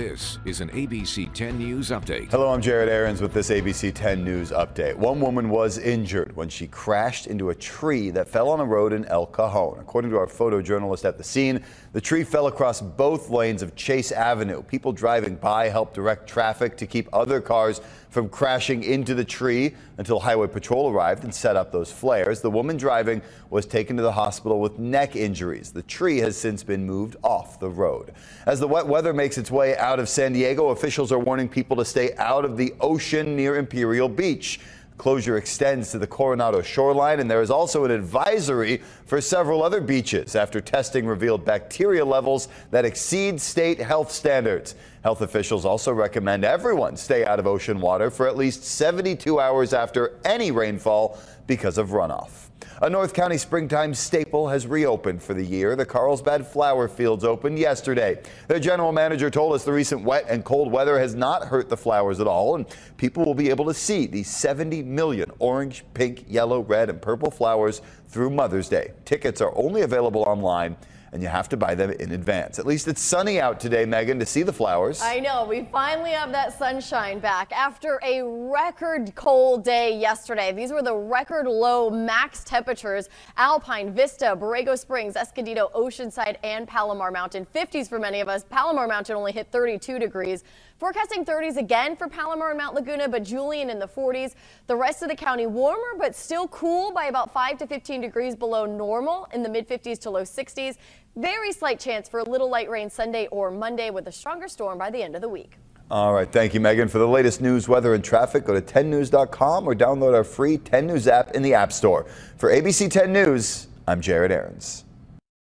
This is an ABC 10 News update. Hello, I'm Jared Aarons with this ABC 10 News update. One woman was injured when she crashed into a tree that fell on a road in El Cajon. According to our photojournalist at the scene, the tree fell across both lanes of Chase Avenue. People driving by helped direct traffic to keep other cars from crashing into the tree until Highway Patrol arrived and set up those flares. The woman driving was taken to the hospital with neck injuries. The tree has since been moved off the road. As the wet weather makes its way out of San Diego, officials are warning people to stay out of the ocean near Imperial Beach. Closure extends to the Coronado shoreline, and there is also an advisory for several other beaches after testing revealed bacteria levels that exceed state health standards. Health officials also recommend everyone stay out of ocean water for at least 72 hours after any rainfall because of runoff. A North County springtime staple has reopened for the year. The Carlsbad Flower Fields opened yesterday. Their general manager told us the recent wet and cold weather has not hurt the flowers at all, and people will be able to see the 70 million orange, pink, yellow, red, and purple flowers through Mother's Day. Tickets are only available online and you have to buy them in advance. At least it's sunny out today, Megan, to see the flowers. I know. We finally have that sunshine back after a record cold day yesterday. These were the record low max temperatures. Alpine, Vista, Borrego Springs, Escondido, Oceanside, and Palomar Mountain. 50s for many of us. Palomar Mountain only hit 32 degrees. Forecasting 30s again for Palomar and Mount Laguna, but Julian in the 40s. The rest of the county warmer, but still cool by about 5 to 15 degrees below normal in the mid 50s to low 60s. Very slight chance for a little light rain Sunday or Monday with a stronger storm by the end of the week. All right. Thank you, Megan. For the latest news, weather, and traffic, go to 10news.com or download our free 10 News app in the App Store. For ABC 10 News, I'm Jared Aarons.